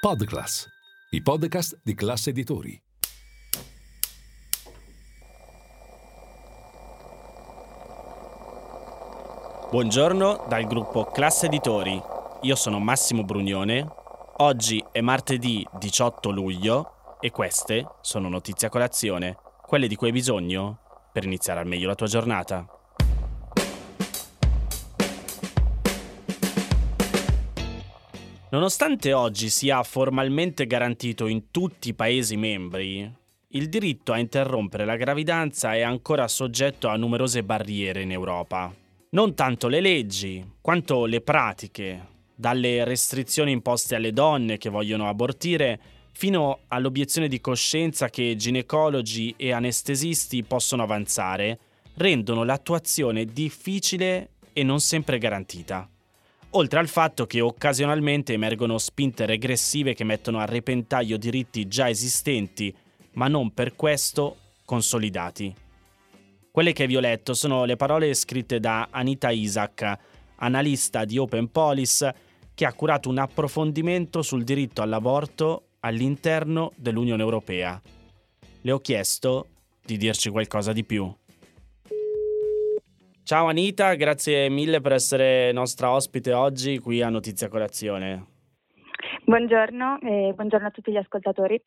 Podclass, i podcast di classe editori. Buongiorno dal gruppo Classe Editori. Io sono Massimo Brugnone. Oggi è martedì 18 luglio e queste sono notizie a colazione, quelle di cui hai bisogno per iniziare al meglio la tua giornata. Nonostante oggi sia formalmente garantito in tutti i Paesi membri, il diritto a interrompere la gravidanza è ancora soggetto a numerose barriere in Europa. Non tanto le leggi, quanto le pratiche, dalle restrizioni imposte alle donne che vogliono abortire, fino all'obiezione di coscienza che ginecologi e anestesisti possono avanzare, rendono l'attuazione difficile e non sempre garantita oltre al fatto che occasionalmente emergono spinte regressive che mettono a repentaglio diritti già esistenti, ma non per questo consolidati. Quelle che vi ho letto sono le parole scritte da Anita Isaac, analista di Open Police, che ha curato un approfondimento sul diritto all'aborto all'interno dell'Unione Europea. Le ho chiesto di dirci qualcosa di più. Ciao Anita, grazie mille per essere nostra ospite oggi qui a Notizia Colazione. Buongiorno e buongiorno a tutti gli ascoltatori.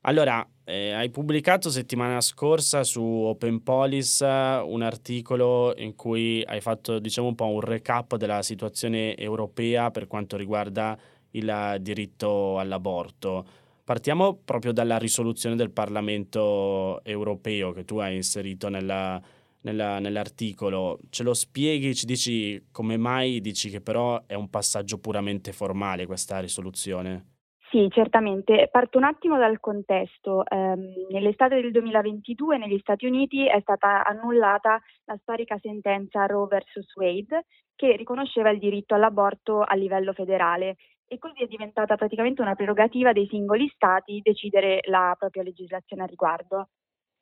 Allora, eh, hai pubblicato settimana scorsa su Open Police un articolo in cui hai fatto diciamo un po' un recap della situazione europea per quanto riguarda il diritto all'aborto. Partiamo proprio dalla risoluzione del Parlamento europeo che tu hai inserito nella, nella, nell'articolo, ce lo spieghi, ci dici come mai dici che però è un passaggio puramente formale questa risoluzione? Sì, certamente. Parto un attimo dal contesto. Um, nell'estate del 2022 negli Stati Uniti è stata annullata la storica sentenza Roe vs. Wade che riconosceva il diritto all'aborto a livello federale e così è diventata praticamente una prerogativa dei singoli Stati decidere la propria legislazione a riguardo.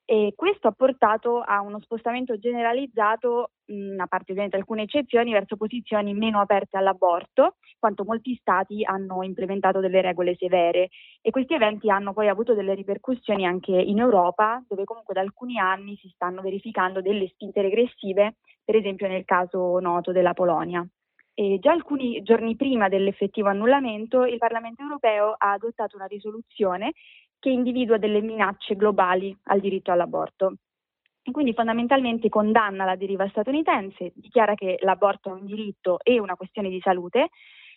E questo ha portato a uno spostamento generalizzato, mh, a parte ovviamente alcune eccezioni, verso posizioni meno aperte all'aborto, quanto molti stati hanno implementato delle regole severe. E questi eventi hanno poi avuto delle ripercussioni anche in Europa, dove comunque da alcuni anni si stanno verificando delle spinte regressive, per esempio nel caso noto della Polonia. E già alcuni giorni prima dell'effettivo annullamento, il Parlamento europeo ha adottato una risoluzione che individua delle minacce globali al diritto all'aborto. E quindi fondamentalmente condanna la deriva statunitense, dichiara che l'aborto è un diritto e una questione di salute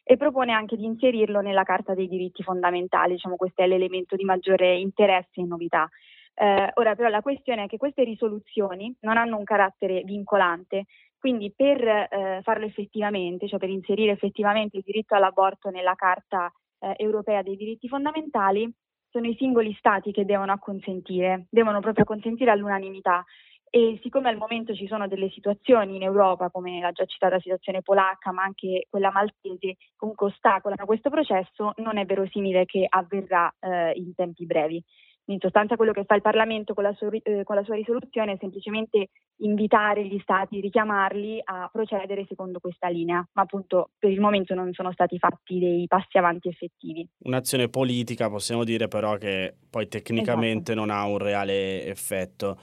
e propone anche di inserirlo nella Carta dei diritti fondamentali, diciamo questo è l'elemento di maggiore interesse e novità. Eh, ora però la questione è che queste risoluzioni non hanno un carattere vincolante, quindi per eh, farlo effettivamente, cioè per inserire effettivamente il diritto all'aborto nella Carta eh, europea dei diritti fondamentali, sono i singoli stati che devono acconsentire, devono proprio consentire all'unanimità. E siccome al momento ci sono delle situazioni in Europa, come la già citata situazione polacca, ma anche quella maltese, comunque ostacolano questo processo, non è verosimile che avverrà eh, in tempi brevi. In sostanza quello che fa il Parlamento con la, sua, eh, con la, sua, risoluzione è semplicemente invitare gli Stati, richiamarli a procedere secondo questa linea, ma appunto per il momento non sono stati fatti dei passi avanti effettivi. Un'azione politica possiamo dire però che poi tecnicamente esatto. non ha un reale effetto.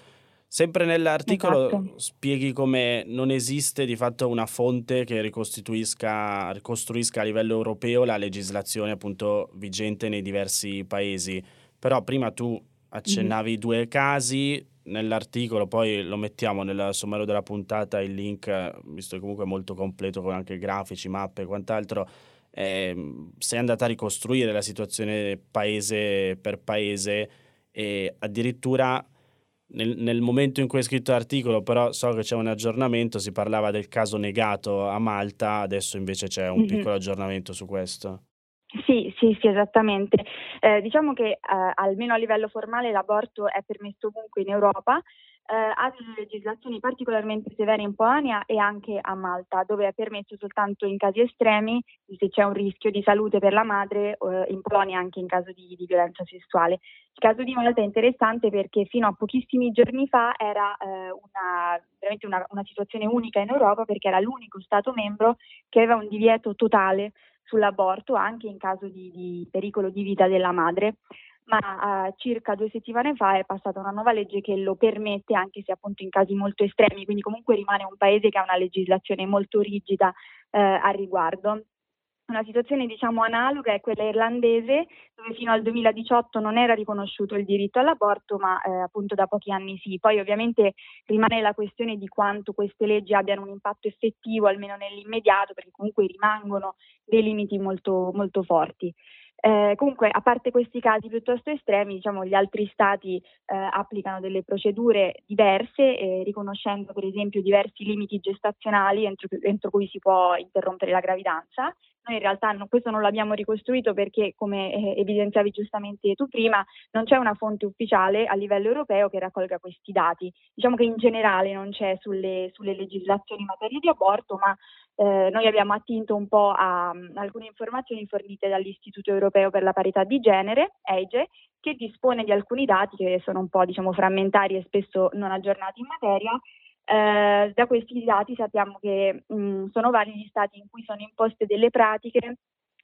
Sempre nell'articolo esatto. spieghi come non esiste di fatto una fonte che ricostruisca, ricostruisca a livello europeo la legislazione appunto vigente nei diversi paesi però prima tu accennavi mm-hmm. due casi nell'articolo, poi lo mettiamo nel sommario della puntata il link, visto che comunque è molto completo con anche grafici, mappe e quant'altro. Eh, sei andata a ricostruire la situazione paese per paese e addirittura nel, nel, momento in cui hai scritto l'articolo, però so che c'è un aggiornamento, si parlava del caso negato a Malta, adesso invece c'è un mm-hmm. piccolo aggiornamento su questo. Sì, sì, sì, esattamente. Eh, diciamo che eh, almeno a livello formale l'aborto è permesso ovunque in Europa, eh, ha delle legislazioni particolarmente severe in Polonia e anche a Malta, dove è permesso soltanto in casi estremi, se c'è un rischio di salute per la madre, eh, in Polonia anche in caso di, di, violenza sessuale. Il caso di Malta è interessante perché fino a pochissimi giorni fa era eh, una, veramente una, una situazione unica in Europa perché era l'unico Stato membro che aveva un divieto totale sull'aborto anche in caso di, di pericolo di vita della madre ma uh, circa due settimane fa è passata una nuova legge che lo permette anche se appunto in casi molto estremi, quindi comunque rimane un paese che ha una legislazione molto rigida uh, al riguardo. Una situazione diciamo analoga è quella irlandese, dove fino al 2018 non era riconosciuto il diritto all'aborto, ma eh, appunto da pochi anni sì. Poi ovviamente rimane la questione di quanto queste leggi abbiano un impatto effettivo, almeno nell'immediato, perché comunque rimangono dei limiti molto, molto forti. Eh, comunque, a parte questi casi piuttosto estremi, diciamo, gli altri stati eh, applicano delle procedure diverse, eh, riconoscendo per esempio diversi limiti gestazionali entro, entro, cui si può interrompere la gravidanza. Noi in realtà no, questo non l'abbiamo ricostruito perché, come eh, evidenziavi giustamente tu prima, non c'è una fonte ufficiale a livello europeo che raccolga questi dati. Diciamo che in generale non c'è sulle, sulle legislazioni in materia di aborto, ma eh, noi abbiamo attinto un po' a, a, alcune informazioni fornite dall'Istituto Europeo per la Parità di Genere, EIGE, che dispone di alcuni dati che sono un po' diciamo, frammentari e spesso non aggiornati in materia. Eh, da questi dati sappiamo che mh, sono vari gli stati in cui sono imposte delle pratiche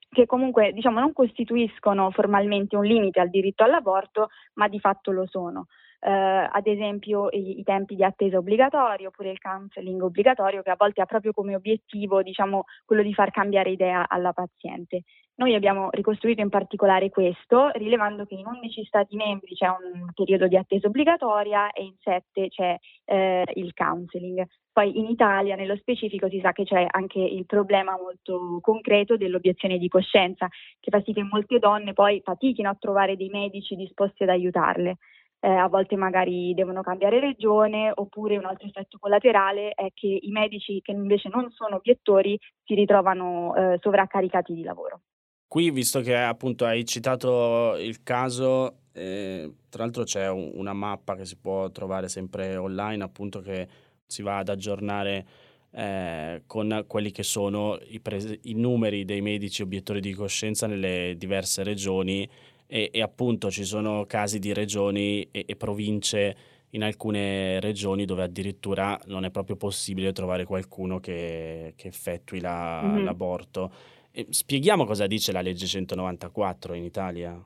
che comunque diciamo, non costituiscono formalmente un limite al diritto all'aborto, ma di fatto lo sono eh, ad esempio i, i, tempi di attesa obbligatorio oppure il counseling obbligatorio che a volte ha proprio come obiettivo diciamo, quello di far cambiare idea alla paziente. Noi abbiamo ricostruito in particolare questo, rilevando che in 11 Stati membri c'è un periodo di attesa obbligatoria e in 7 c'è eh, il counseling. Poi in Italia, nello specifico, si sa che c'è anche il problema molto concreto dell'obiezione di coscienza, che fa sì che molte donne poi fatichino a trovare dei medici disposti ad aiutarle eh, a volte magari devono cambiare regione, oppure un altro effetto collaterale è che i medici che invece non sono obiettori si ritrovano eh, sovraccaricati di lavoro. Qui, visto che appunto hai citato il caso, eh, tra l'altro c'è un, una mappa che si può trovare sempre online, appunto che si va ad aggiornare eh, con quelli che sono i, pres- i numeri dei medici obiettori di coscienza nelle diverse regioni e, e appunto ci sono casi di regioni e, e, province in alcune regioni dove addirittura non è proprio possibile trovare qualcuno che, che effettui la, mm-hmm. l'aborto. E spieghiamo cosa dice la legge 194 in Italia.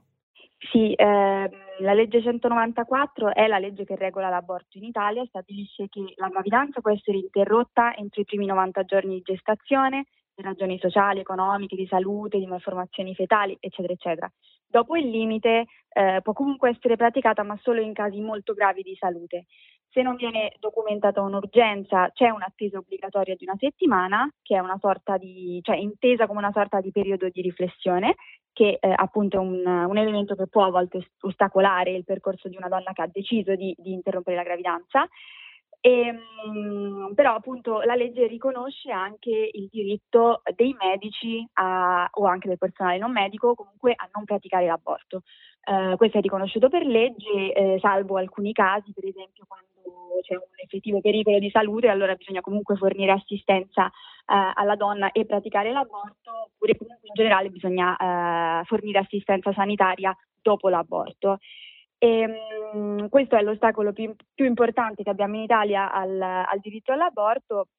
Sì, eh, la legge 194 è la legge che regola l'aborto in Italia, stabilisce che la gravidanza può essere interrotta entro i primi 90 giorni di gestazione ragioni sociali, economiche, di salute, di malformazioni fetali, eccetera, eccetera. Dopo il limite eh, può comunque essere praticata ma solo in casi molto gravi di salute. Se non viene documentata un'urgenza, c'è un'attesa obbligatoria di una settimana, che è una sorta di, cioè intesa come una sorta di periodo di riflessione, che eh, appunto è un, un, elemento che può a volte ostacolare il percorso di una donna che ha deciso di, di interrompere la gravidanza. E, ehm, però appunto la legge riconosce anche il diritto dei medici a, o anche del personale non medico comunque a non praticare l'aborto. Eh, questo è riconosciuto per legge, eh, salvo alcuni casi, per esempio quando c'è un effettivo pericolo di salute, allora bisogna comunque fornire assistenza eh, alla donna e praticare l'aborto, oppure comunque in generale bisogna eh, fornire assistenza sanitaria dopo l'aborto. E, um, questo è l'ostacolo più, più, importante che abbiamo in Italia al, al diritto all'aborto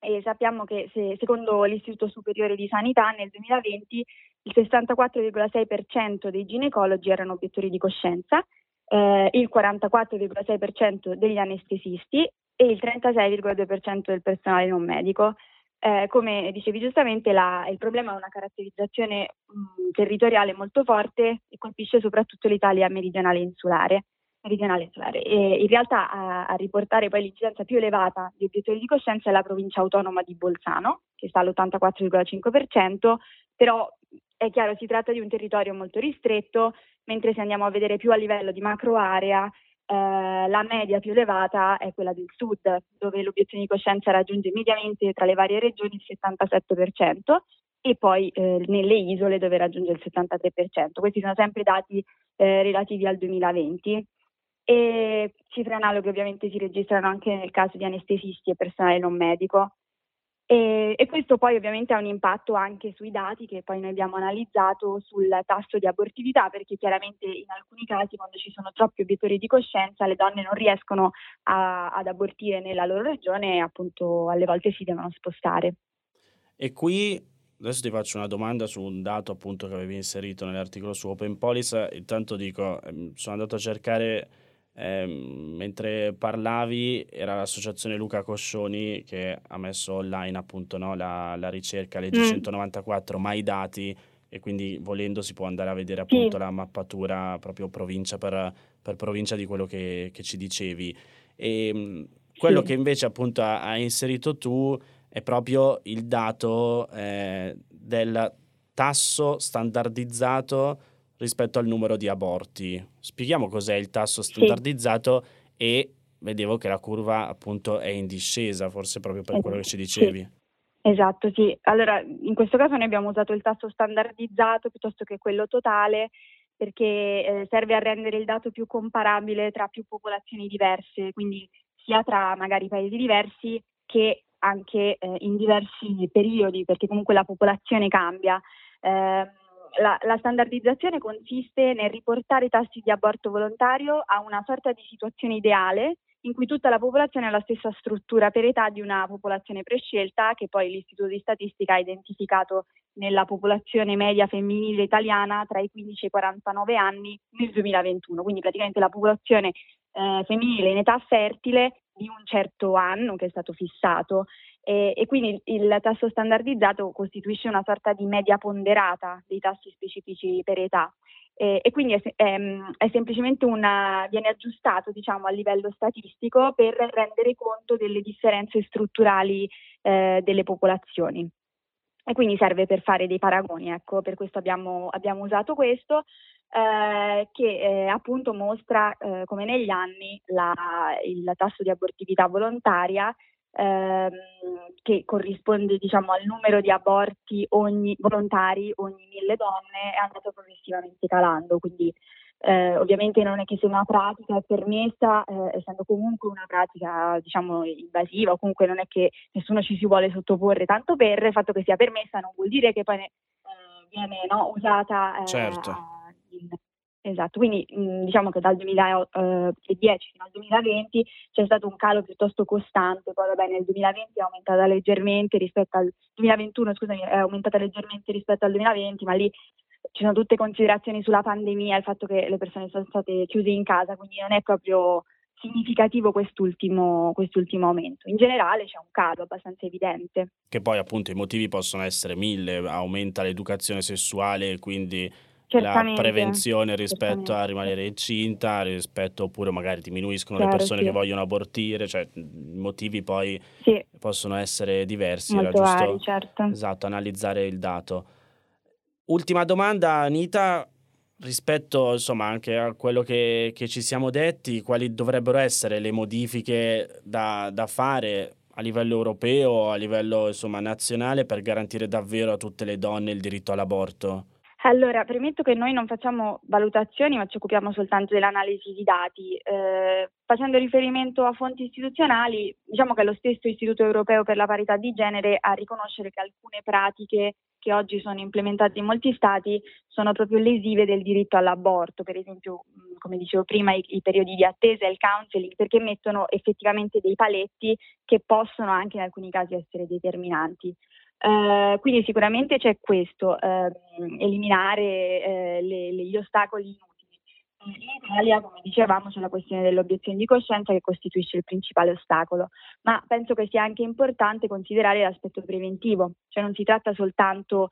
e sappiamo che se, secondo l'Istituto Superiore di Sanità nel 2020 il 64,6% dei ginecologi erano obiettori di coscienza, eh, il 44,6% degli anestesisti e il 36,2% del personale non medico. Eh, come dicevi giustamente, la, il problema è una caratterizzazione mh, territoriale molto forte e colpisce soprattutto l'Italia meridionale insulare. Meridionale insulare. E in realtà a, a, riportare poi l'incidenza più elevata di obiettori di coscienza è la provincia autonoma di Bolzano, che sta all'84,5%, però è chiaro si tratta di un territorio molto ristretto, mentre se andiamo a vedere più a livello di macro area, eh, la media più elevata è quella del sud, dove l'obiezione di coscienza raggiunge mediamente tra le varie regioni il 77% e poi eh, nelle isole dove raggiunge il 73%. Questi sono sempre dati eh, relativi al 2020 e cifre analoghe ovviamente si registrano anche nel caso di anestesisti e personale non medico. E, e, questo poi ovviamente ha un impatto anche sui dati che poi noi abbiamo analizzato sul tasso di abortività, perché chiaramente in alcuni casi quando ci sono troppi obiettori di coscienza le donne non riescono a, ad abortire nella loro regione e appunto alle volte si devono spostare. E qui adesso ti faccio una domanda su un dato appunto che avevi inserito nell'articolo su Open Police. Intanto dico, ehm, sono andato a cercare eh, mentre parlavi, era l'associazione Luca Coscioni che ha messo online appunto no, la, la, ricerca legge mm. 194, ma i dati e quindi volendo si può andare a vedere appunto sì. la mappatura proprio provincia per, per provincia di quello che, che ci dicevi. E ehm, quello sì. che invece appunto hai inserito tu è proprio il dato eh, del tasso standardizzato rispetto al numero di aborti. Spieghiamo cos'è il tasso standardizzato sì. e vedevo che la curva appunto è in discesa, forse proprio per quello che ci dicevi. Sì. Esatto, sì. Allora, in questo caso noi abbiamo usato il tasso standardizzato piuttosto che quello totale perché eh, serve a rendere il dato più comparabile tra più popolazioni diverse, quindi sia tra magari paesi diversi che anche eh, in diversi periodi, perché comunque la popolazione cambia. Eh, la, la, standardizzazione consiste nel riportare i tassi di aborto volontario a una sorta di situazione ideale in cui tutta la popolazione ha la stessa struttura per età di una popolazione prescelta che poi l'Istituto di Statistica ha identificato nella popolazione media femminile italiana tra i 15 e i 49 anni nel 2021, quindi praticamente la popolazione eh, femminile in età fertile di un certo anno che è stato fissato e, e, quindi il tasso standardizzato costituisce una sorta di media ponderata dei tassi specifici per età e, e quindi è, è, è semplicemente una, viene aggiustato diciamo, a livello statistico per rendere conto delle differenze strutturali eh, delle popolazioni e quindi serve per fare dei paragoni, ecco, per questo abbiamo, abbiamo usato questo. Eh, che eh, appunto mostra eh, come negli anni la, il tasso di abortività volontaria ehm, che corrisponde diciamo, al numero di aborti ogni, volontari ogni mille donne è andato progressivamente calando, quindi eh, ovviamente non è che se una pratica permessa, eh, essendo comunque una pratica diciamo invasiva, o comunque non è che nessuno ci si vuole sottoporre tanto per il fatto che sia permessa, non vuol dire che poi ne, eh, viene no, usata certo Esatto, quindi mh, diciamo che dal 2010 fino al 2020 c'è stato un calo piuttosto costante, poi vabbè nel 2020 è aumentata leggermente rispetto al 2021, scusami, è aumentata leggermente rispetto al 2020, ma lì ci sono tutte considerazioni sulla pandemia, il fatto che le persone sono state chiuse in casa, quindi non è proprio significativo quest'ultimo, quest'ultimo aumento. In generale c'è un calo abbastanza evidente. Che poi appunto i motivi possono essere mille, aumenta l'educazione sessuale, quindi Certamente. la prevenzione rispetto a rimanere incinta, rispetto oppure magari diminuiscono Chiaro, le persone sì. che vogliono abortire, cioè i motivi poi sì. possono essere diversi, Molto era giusto vari, certo. esatto, analizzare il dato. Ultima domanda, Anita, rispetto insomma anche a quello che, che, ci siamo detti, quali dovrebbero essere le modifiche da, da fare a livello europeo, a livello insomma, nazionale per garantire davvero a tutte le donne il diritto all'aborto? Allora, premetto che noi non facciamo valutazioni, ma ci occupiamo soltanto dell'analisi di dati. Eh, facendo riferimento a fonti istituzionali, diciamo che è lo stesso Istituto Europeo per la Parità di Genere a riconoscere che alcune pratiche che oggi sono implementate in molti stati sono proprio lesive del diritto all'aborto, per esempio, come dicevo prima, i, i periodi di attesa e il counseling, perché mettono effettivamente dei paletti che possono anche in alcuni casi essere determinanti. Uh, quindi sicuramente c'è questo, uh, eliminare uh, le, le, gli ostacoli inutili. In Italia, come dicevamo, c'è la questione dell'obiezione di coscienza che costituisce il principale ostacolo, ma penso che sia anche importante considerare l'aspetto preventivo, cioè non si tratta soltanto,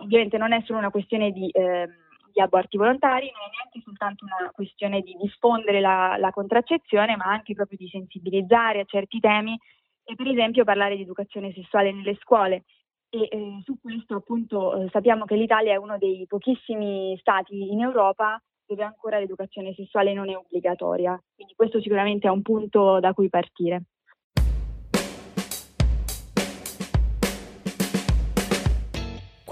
ovviamente non è solo una questione di, ehm, di, aborti volontari, non è neanche soltanto una questione di diffondere la, la contraccezione, ma anche proprio di sensibilizzare a certi temi e per esempio parlare di educazione sessuale nelle scuole. E eh, su questo appunto eh, sappiamo che l'Italia è uno dei pochissimi stati in Europa dove ancora l'educazione sessuale non è obbligatoria, quindi questo sicuramente è un punto da cui partire.